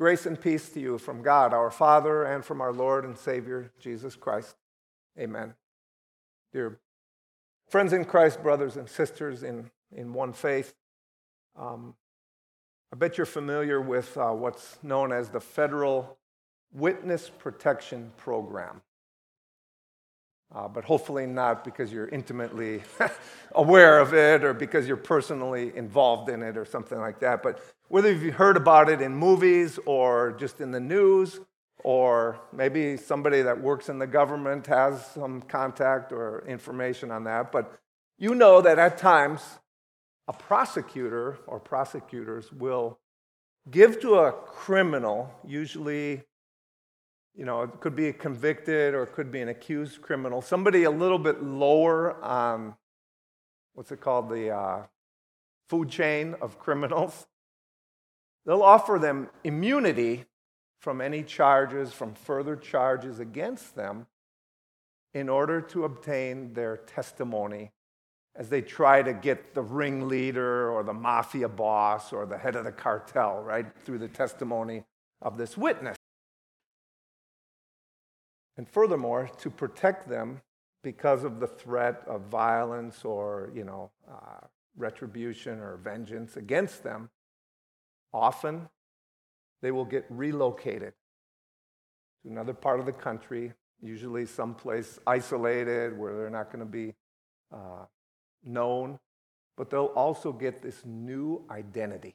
Grace and peace to you from God, our Father, and from our Lord and Savior, Jesus Christ. Amen. Dear friends in Christ, brothers and sisters in, in one faith, um, I bet you're familiar with uh, what's known as the Federal Witness Protection Program. Uh, but hopefully not because you're intimately aware of it or because you're personally involved in it or something like that. But whether you've heard about it in movies or just in the news, or maybe somebody that works in the government has some contact or information on that, but you know that at times a prosecutor or prosecutors will give to a criminal, usually you know, it could be a convicted or it could be an accused criminal, somebody a little bit lower on what's it called, the uh, food chain of criminals. They'll offer them immunity from any charges, from further charges against them, in order to obtain their testimony as they try to get the ringleader or the mafia boss or the head of the cartel, right, through the testimony of this witness. And furthermore, to protect them because of the threat of violence or, you know, uh, retribution or vengeance against them, often they will get relocated to another part of the country, usually someplace isolated where they're not going to be uh, known, but they'll also get this new identity.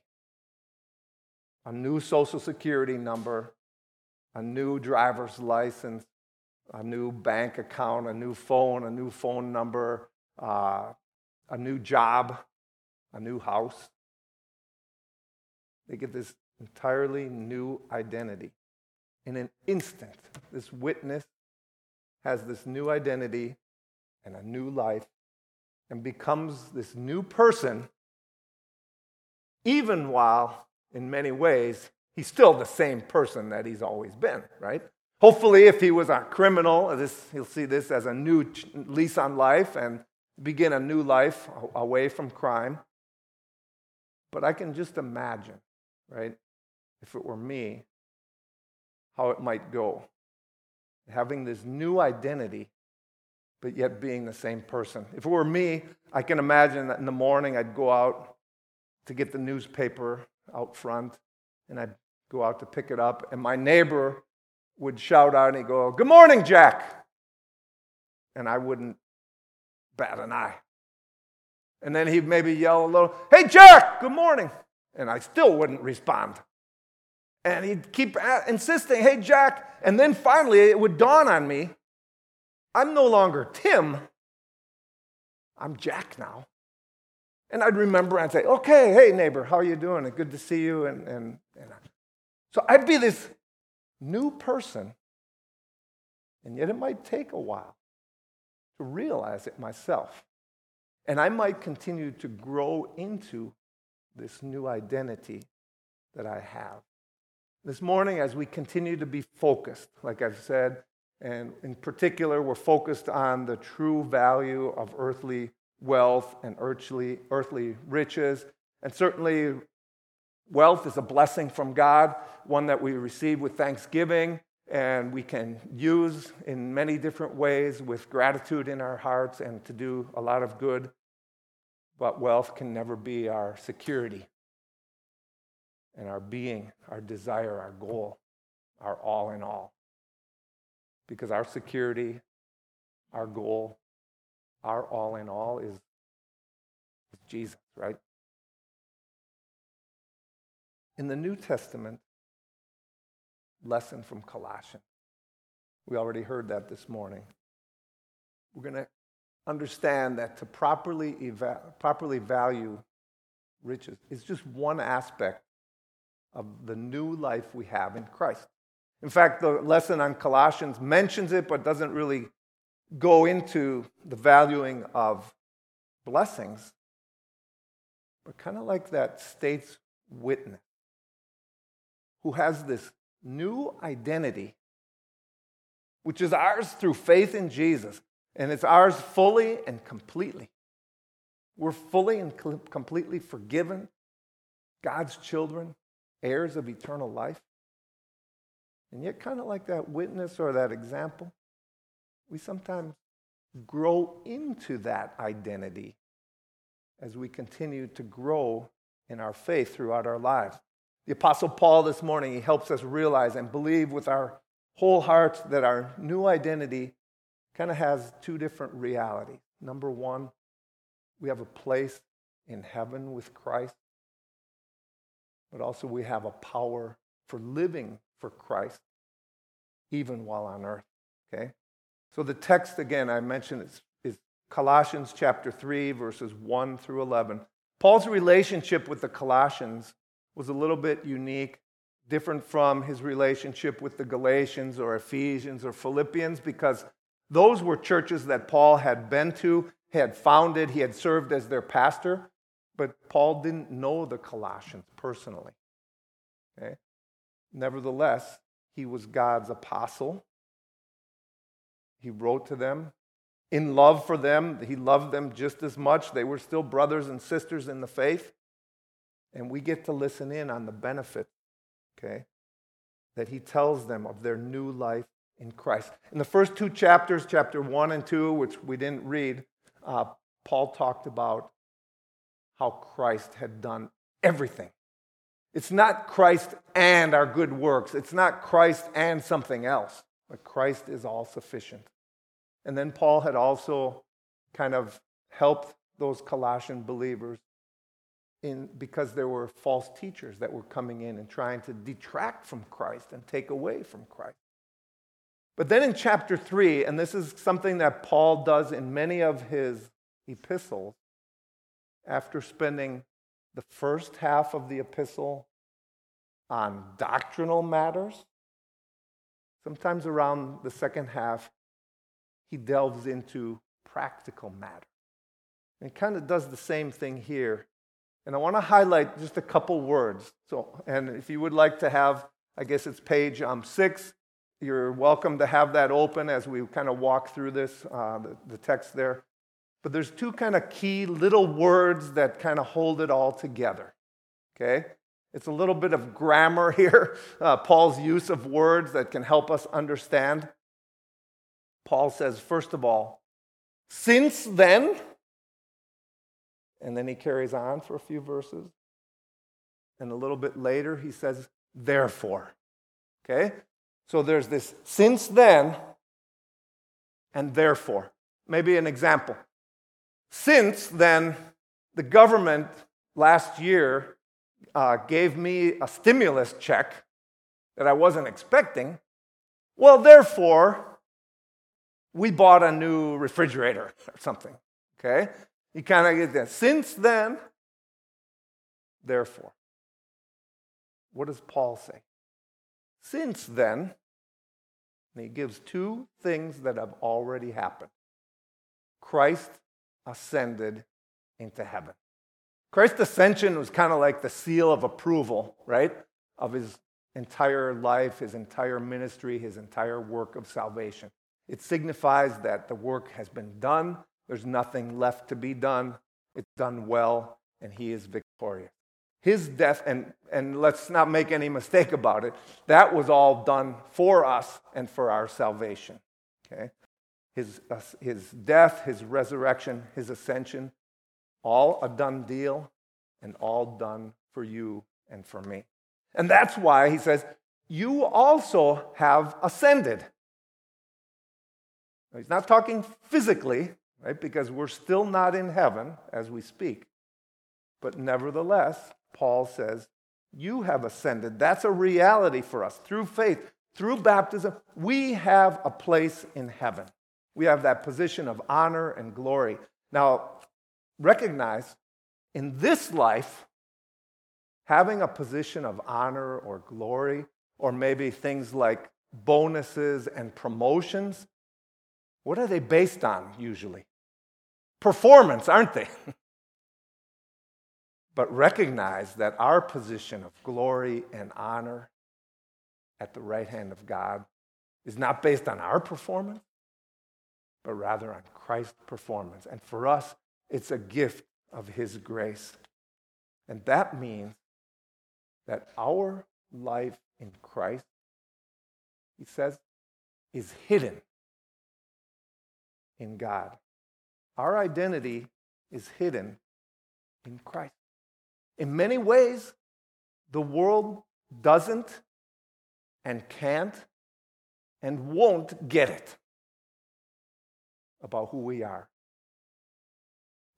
A new social security number, a new driver's license, a new bank account, a new phone, a new phone number, uh, a new job, a new house. They get this entirely new identity. In an instant, this witness has this new identity and a new life and becomes this new person, even while, in many ways, he's still the same person that he's always been, right? Hopefully, if he was a criminal, this, he'll see this as a new lease on life and begin a new life away from crime. But I can just imagine, right, if it were me, how it might go. Having this new identity, but yet being the same person. If it were me, I can imagine that in the morning I'd go out to get the newspaper out front and I'd go out to pick it up, and my neighbor would shout out and he'd go, Good morning, Jack. And I wouldn't bat an eye. And then he'd maybe yell a little, Hey, Jack, good morning. And I still wouldn't respond. And he'd keep insisting, Hey, Jack. And then finally it would dawn on me I'm no longer Tim, I'm Jack now. And I'd remember and say, Okay, hey, neighbor, how are you doing? Good to see you. And, and, and so I'd be this new person. And yet it might take a while to realize it myself. And I might continue to grow into this new identity that I have. This morning, as we continue to be focused, like I've said, and in particular, we're focused on the true value of earthly wealth and earthly, earthly riches. And certainly, Wealth is a blessing from God, one that we receive with thanksgiving and we can use in many different ways with gratitude in our hearts and to do a lot of good. But wealth can never be our security and our being, our desire, our goal, our all in all. Because our security, our goal, our all in all is, is Jesus, right? In the New Testament, lesson from Colossians. We already heard that this morning. We're going to understand that to properly, eva- properly value riches is just one aspect of the new life we have in Christ. In fact, the lesson on Colossians mentions it, but doesn't really go into the valuing of blessings. But kind of like that state's witness who has this new identity, which is ours through faith in Jesus, and it's ours fully and completely. We're fully and completely forgiven, God's children, heirs of eternal life. And yet, kind of like that witness or that example, we sometimes grow into that identity as we continue to grow in our faith throughout our lives. The Apostle Paul this morning, he helps us realize and believe with our whole hearts that our new identity kind of has two different realities. Number one, we have a place in heaven with Christ, but also we have a power for living for Christ even while on earth. Okay? So the text, again, I mentioned is, is Colossians chapter 3, verses 1 through 11. Paul's relationship with the Colossians was a little bit unique, different from his relationship with the Galatians or Ephesians or Philippians, because those were churches that Paul had been to, had founded, he had served as their pastor, but Paul didn't know the Colossians personally. Okay? Nevertheless, he was God's apostle. He wrote to them. In love for them, he loved them just as much. They were still brothers and sisters in the faith. And we get to listen in on the benefit, okay, that he tells them of their new life in Christ. In the first two chapters, chapter one and two, which we didn't read, uh, Paul talked about how Christ had done everything it's not Christ and our good works. It's not Christ and something else, but Christ is all sufficient. And then Paul had also kind of helped those Colossian believers in, because there were false teachers that were coming in and trying to detract from Christ and take away from Christ. But then in chapter 3, and this is something that Paul does in many of his epistles, after spending the first half of the epistle on doctrinal matters. Sometimes around the second half, he delves into practical matters. And kind of does the same thing here. And I want to highlight just a couple words. So, and if you would like to have, I guess it's page um, six, you're welcome to have that open as we kind of walk through this, uh, the, the text there. But there's two kind of key little words that kind of hold it all together. Okay? It's a little bit of grammar here, uh, Paul's use of words that can help us understand. Paul says, first of all, since then, and then he carries on for a few verses. And a little bit later, he says, therefore. Okay? So there's this since then and therefore. Maybe an example. Since then, the government last year uh, gave me a stimulus check that I wasn't expecting. Well, therefore, we bought a new refrigerator or something. Okay? You kind of get that. Since then, therefore. What does Paul say? Since then, and he gives two things that have already happened Christ ascended into heaven. Christ's ascension was kind of like the seal of approval, right? Of his entire life, his entire ministry, his entire work of salvation. It signifies that the work has been done, there's nothing left to be done, it's done well, and he is victorious. His death, and, and let's not make any mistake about it, that was all done for us and for our salvation. Okay? His, uh, his death, his resurrection, his ascension, all a done deal and all done for you and for me. And that's why he says, You also have ascended. He's not talking physically, right? Because we're still not in heaven as we speak. But nevertheless, Paul says, You have ascended. That's a reality for us. Through faith, through baptism, we have a place in heaven. We have that position of honor and glory. Now, recognize in this life, having a position of honor or glory, or maybe things like bonuses and promotions, what are they based on usually? Performance, aren't they? but recognize that our position of glory and honor at the right hand of God is not based on our performance, but rather on Christ's performance. And for us, it's a gift of His grace. And that means that our life in Christ he says, is hidden in God. Our identity is hidden in Christ. In many ways, the world doesn't and can't and won't get it about who we are.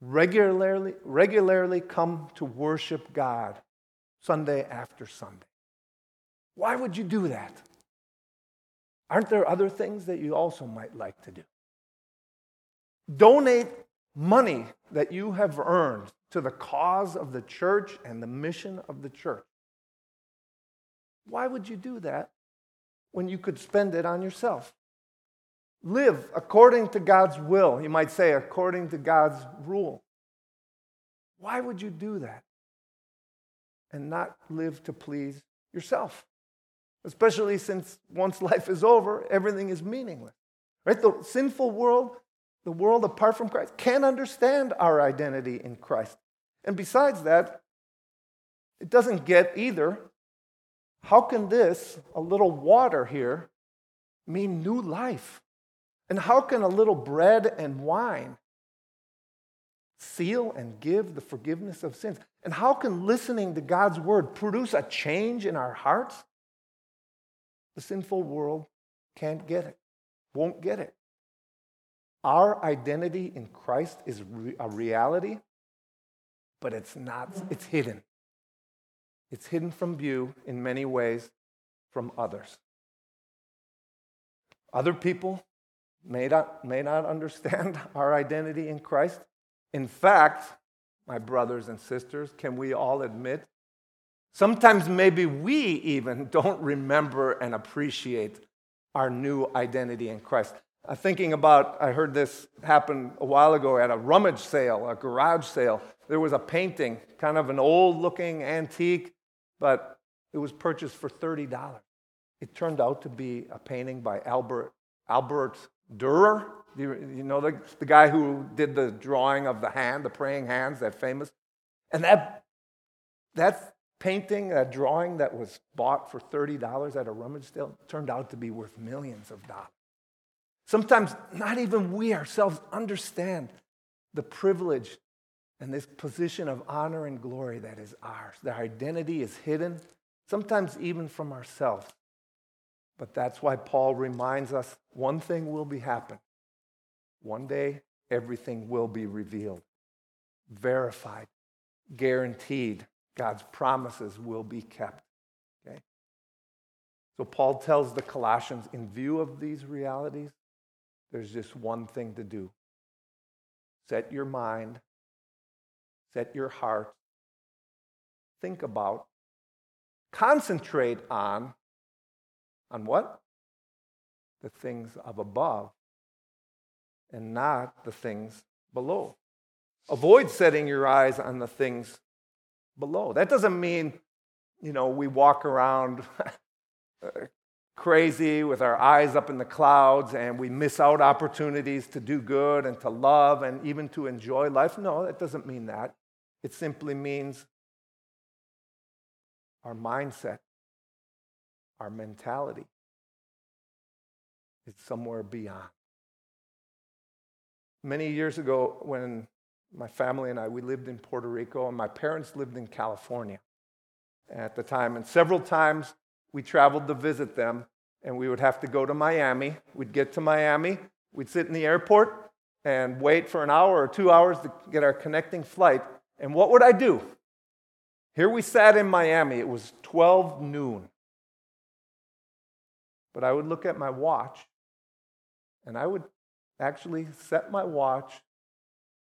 Regularly, regularly come to worship God Sunday after Sunday. Why would you do that? Aren't there other things that you also might like to do? Donate money that you have earned to the cause of the church and the mission of the church. Why would you do that when you could spend it on yourself? Live according to God's will. You might say, according to God's rule. Why would you do that and not live to please yourself? Especially since once life is over, everything is meaningless. Right? The sinful world, the world apart from Christ, can't understand our identity in Christ. And besides that, it doesn't get either. How can this, a little water here, mean new life? And how can a little bread and wine seal and give the forgiveness of sins? And how can listening to God's word produce a change in our hearts? The sinful world can't get it, won't get it. Our identity in Christ is a reality, but it's not, it's hidden. It's hidden from view in many ways from others. Other people may not, may not understand our identity in Christ. In fact, my brothers and sisters, can we all admit? Sometimes maybe we even don't remember and appreciate our new identity in Christ. I'm thinking about, I heard this happen a while ago at a rummage sale, a garage sale. There was a painting, kind of an old looking antique, but it was purchased for $30. It turned out to be a painting by Albert, Albert Dürer, you, you know the, the guy who did the drawing of the hand, the praying hands, that famous? And that, that painting, that drawing that was bought for $30 at a rummage sale turned out to be worth millions of dollars. Sometimes not even we ourselves understand the privilege and this position of honor and glory that is ours. Their identity is hidden, sometimes even from ourselves. But that's why Paul reminds us one thing will be happening. One day, everything will be revealed, verified, guaranteed. God's promises will be kept. Okay? So Paul tells the Colossians, in view of these realities, there's just one thing to do. Set your mind, set your heart, think about, concentrate on on what? The things of above and not the things below. Avoid setting your eyes on the things below. That doesn't mean, you know, we walk around uh, crazy with our eyes up in the clouds and we miss out opportunities to do good and to love and even to enjoy life. No, that doesn't mean that. It simply means our mindset our mentality is somewhere beyond. Many years ago, when my family and I, we lived in Puerto Rico, and my parents lived in California at the time. And several times we traveled to visit them, and we would have to go to Miami. We'd get to Miami, we'd sit in the airport and wait for an hour or two hours to get our connecting flight. And what would I do? Here we sat in Miami. It was 12 noon. But I would look at my watch and I would actually set my watch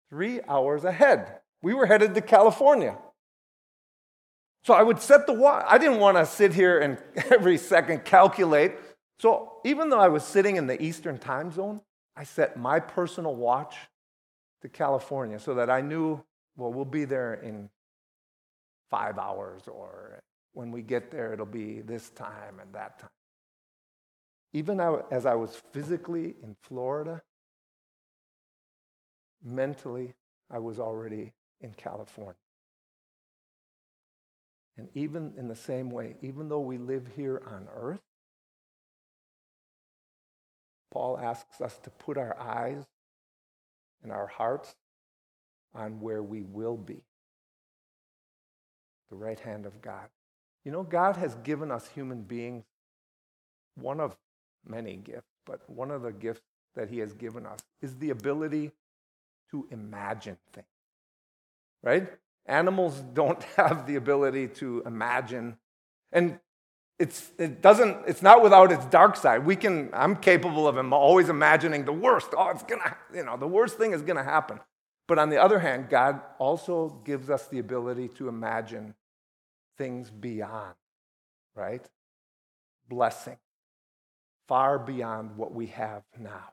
three hours ahead. We were headed to California. So I would set the watch. I didn't want to sit here and every second calculate. So even though I was sitting in the Eastern time zone, I set my personal watch to California so that I knew, well, we'll be there in five hours, or when we get there, it'll be this time and that time. Even as I was physically in Florida, mentally, I was already in California. And even in the same way, even though we live here on earth, Paul asks us to put our eyes and our hearts on where we will be the right hand of God. You know, God has given us human beings one of many gifts, but one of the gifts that He has given us is the ability to imagine things. Right? Animals don't have the ability to imagine. And it's, it doesn't, it's not without its dark side. We can, I'm capable of always imagining the worst. Oh, it's gonna, you know, the worst thing is gonna happen. But on the other hand, God also gives us the ability to imagine things beyond, right? Blessing, far beyond what we have now.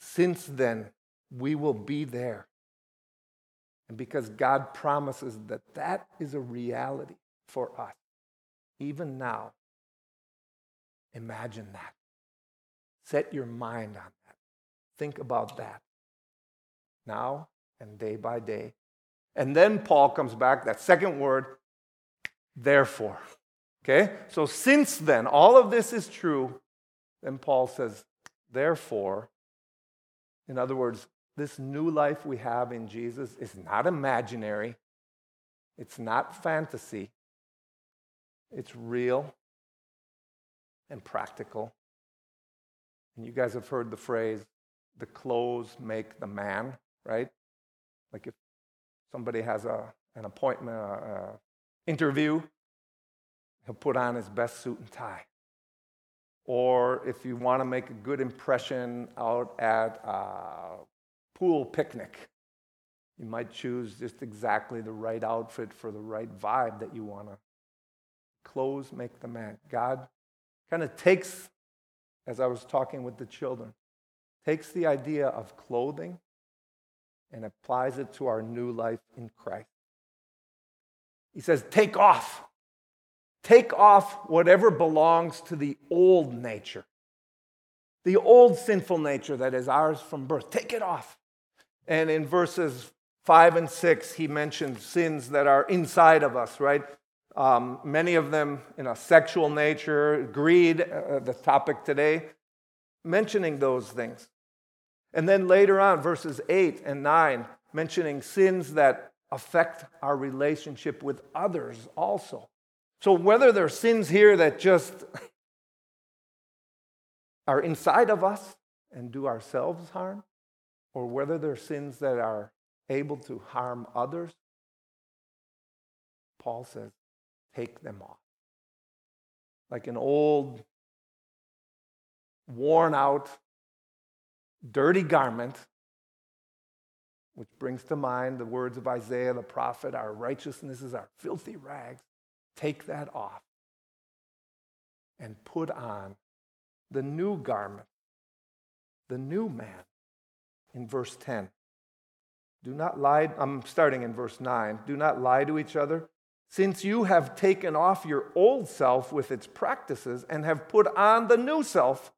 Since then, we will be there. And because God promises that that is a reality for us, even now, imagine that. Set your mind on that. Think about that now and day by day. And then Paul comes back, that second word, therefore. Okay? So since then, all of this is true, then Paul says, therefore, in other words, this new life we have in Jesus is not imaginary, it's not fantasy, it's real and practical. And you guys have heard the phrase, the clothes make the man, right? Like if somebody has a, an appointment, an interview, he'll put on his best suit and tie. Or if you want to make a good impression out at a pool picnic, you might choose just exactly the right outfit for the right vibe that you want to Clothes make the man. God kind of takes, as I was talking with the children, takes the idea of clothing and applies it to our new life in Christ. He says, Take off. Take off whatever belongs to the old nature, the old sinful nature that is ours from birth. Take it off. And in verses 5 and 6, he mentions sins that are inside of us, right? um, many of them in a sexual nature, greed, uh, the topic today, mentioning those things. And then later on, verses 8 and 9, mentioning sins that affect our relationship with others also. So whether there are sins here that just are inside of us and do ourselves harm, or whether they're sins that are able to harm others, Paul says take them off. Like an old, worn out, dirty garment, which brings to mind the words of Isaiah the prophet our righteousness is our filthy rags. Take that off and put on the new garment, the new man, in verse 10. Do not lie, I'm starting in verse 9. Do not lie to each other since you have taken off your old self with its practices and have put on the new self,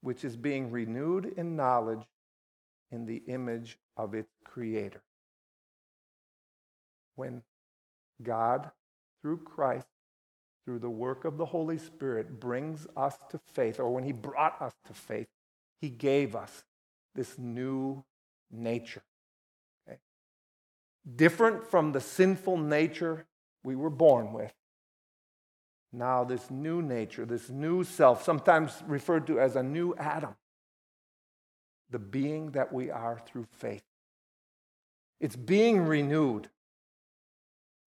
which is being renewed in knowledge in the image of its creator. When God, through Christ, through the work of the Holy Spirit, brings us to faith, or when He brought us to faith, He gave us this new nature. Okay? Different from the sinful nature we were born with. Now, this new nature, this new self, sometimes referred to as a new Adam, the being that we are through faith. It's being renewed.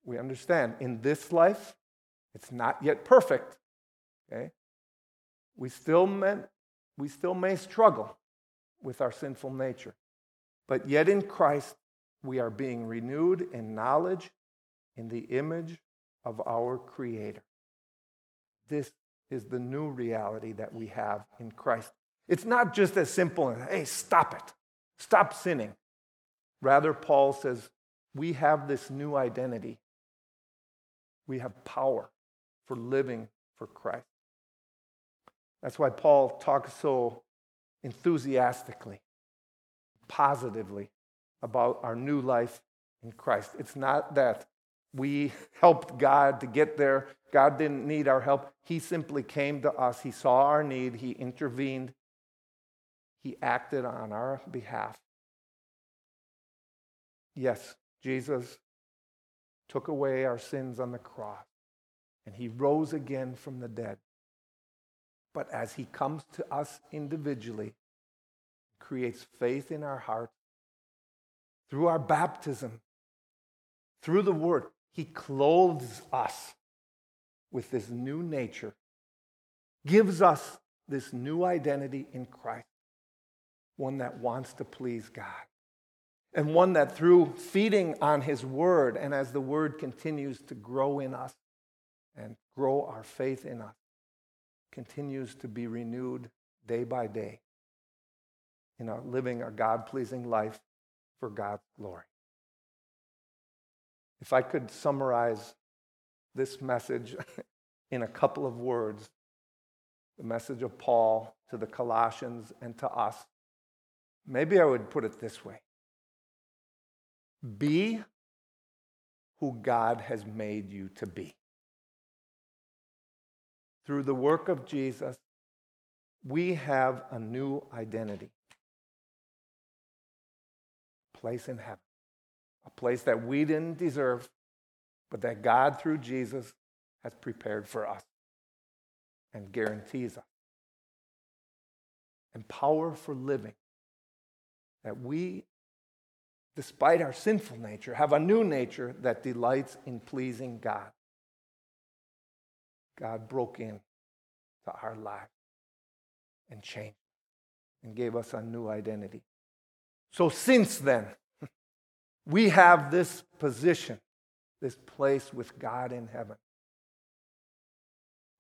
We understand in this life, it's not yet perfect. Okay? We still, may, we still may struggle with our sinful nature. But yet in Christ, we are being renewed in knowledge in the image of our Creator. This is the new reality that we have in Christ. It's not just as simple as, hey, stop it, stop sinning. Rather, Paul says, we have this new identity. We have power for living for Christ. That's why Paul talks so enthusiastically, positively about our new life in Christ. It's not that we helped God to get there. God didn't need our help. He simply came to us. He saw our need. He intervened. He acted on our behalf. Yes, Jesus took away our sins on the cross, and he rose again from the dead. But as he comes to us individually, creates faith in our heart through our baptism, through the word, he clothes us with this new nature, gives us this new identity in Christ, one that wants to please God and one that through feeding on his word and as the word continues to grow in us and grow our faith in us continues to be renewed day by day in our living a god-pleasing life for god's glory if i could summarize this message in a couple of words the message of paul to the colossians and to us maybe i would put it this way be who God has made you to be. Through the work of Jesus, we have a new identity. A place in heaven. A place that we didn't deserve, but that God, through Jesus, has prepared for us and guarantees us. And power for living that we despite our sinful nature, have a new nature that delights in pleasing God. God broke in to our lives and changed and gave us a new identity. So since then, we have this position, this place with God in heaven.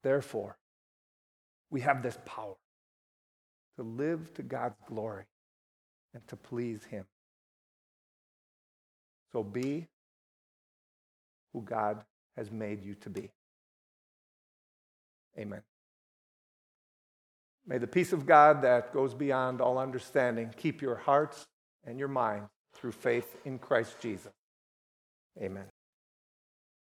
Therefore, we have this power to live to God's glory and to please Him. So be who God has made you to be. Amen. May the peace of God that goes beyond all understanding keep your hearts and your minds through faith in Christ Jesus. Amen.